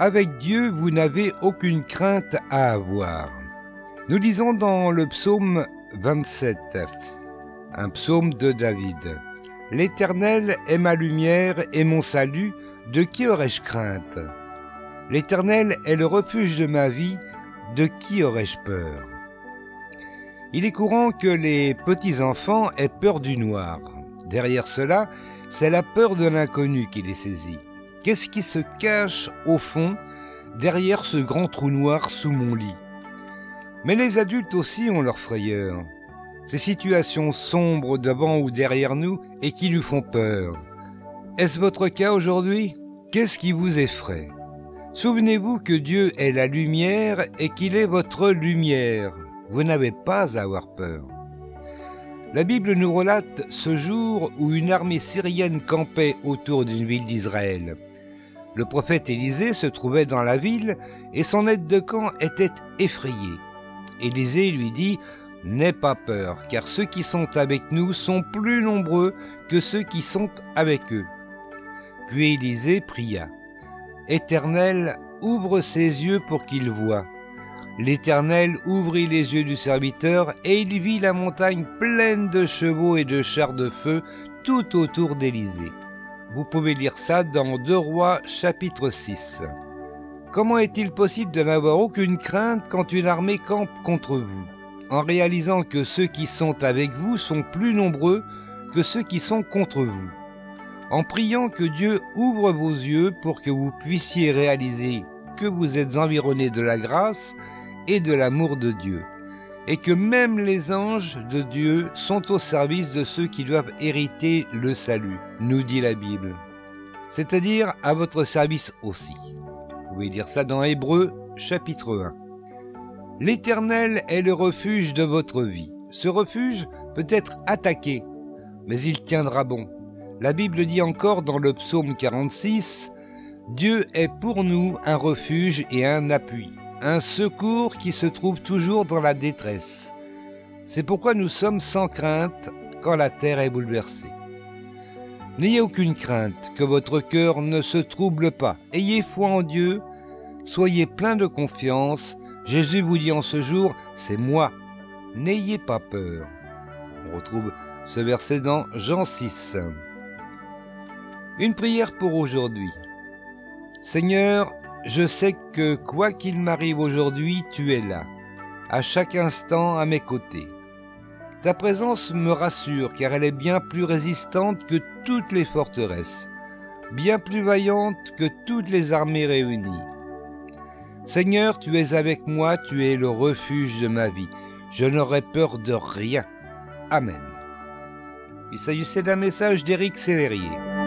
Avec Dieu, vous n'avez aucune crainte à avoir. Nous lisons dans le psaume 27, un psaume de David. L'Éternel est ma lumière et mon salut, de qui aurais-je crainte? L'Éternel est le refuge de ma vie, de qui aurais-je peur? Il est courant que les petits-enfants aient peur du noir. Derrière cela, c'est la peur de l'inconnu qui les saisit. Qu'est-ce qui se cache au fond, derrière ce grand trou noir sous mon lit? Mais les adultes aussi ont leur frayeur ces situations sombres devant ou derrière nous et qui nous font peur. Est-ce votre cas aujourd'hui? Qu'est-ce qui vous effraie? Souvenez-vous que Dieu est la lumière et qu'il est votre lumière. Vous n'avez pas à avoir peur. La Bible nous relate ce jour où une armée syrienne campait autour d'une ville d'Israël. Le prophète Élisée se trouvait dans la ville et son aide de camp était effrayé. Élisée lui dit N'aie pas peur, car ceux qui sont avec nous sont plus nombreux que ceux qui sont avec eux. Puis Élisée pria. Éternel, ouvre ses yeux pour qu'il voie. L'Éternel ouvrit les yeux du serviteur, et il vit la montagne pleine de chevaux et de chars de feu tout autour d'Élysée. Vous pouvez lire ça dans Deux Rois chapitre 6. Comment est-il possible de n'avoir aucune crainte quand une armée campe contre vous? En réalisant que ceux qui sont avec vous sont plus nombreux que ceux qui sont contre vous, en priant que Dieu ouvre vos yeux pour que vous puissiez réaliser que vous êtes environné de la grâce et de l'amour de Dieu, et que même les anges de Dieu sont au service de ceux qui doivent hériter le salut, nous dit la Bible, c'est-à-dire à votre service aussi. Vous pouvez lire ça dans Hébreu chapitre 1. L'Éternel est le refuge de votre vie. Ce refuge peut être attaqué, mais il tiendra bon. La Bible dit encore dans le psaume 46, Dieu est pour nous un refuge et un appui, un secours qui se trouve toujours dans la détresse. C'est pourquoi nous sommes sans crainte quand la terre est bouleversée. N'ayez aucune crainte, que votre cœur ne se trouble pas. Ayez foi en Dieu, soyez plein de confiance, Jésus vous dit en ce jour, c'est moi, n'ayez pas peur. On retrouve ce verset dans Jean 6. Une prière pour aujourd'hui. Seigneur, je sais que quoi qu'il m'arrive aujourd'hui, tu es là, à chaque instant à mes côtés. Ta présence me rassure car elle est bien plus résistante que toutes les forteresses, bien plus vaillante que toutes les armées réunies. Seigneur, tu es avec moi, tu es le refuge de ma vie. Je n'aurai peur de rien. Amen. Il s'agissait d'un message d'Éric Sellerier.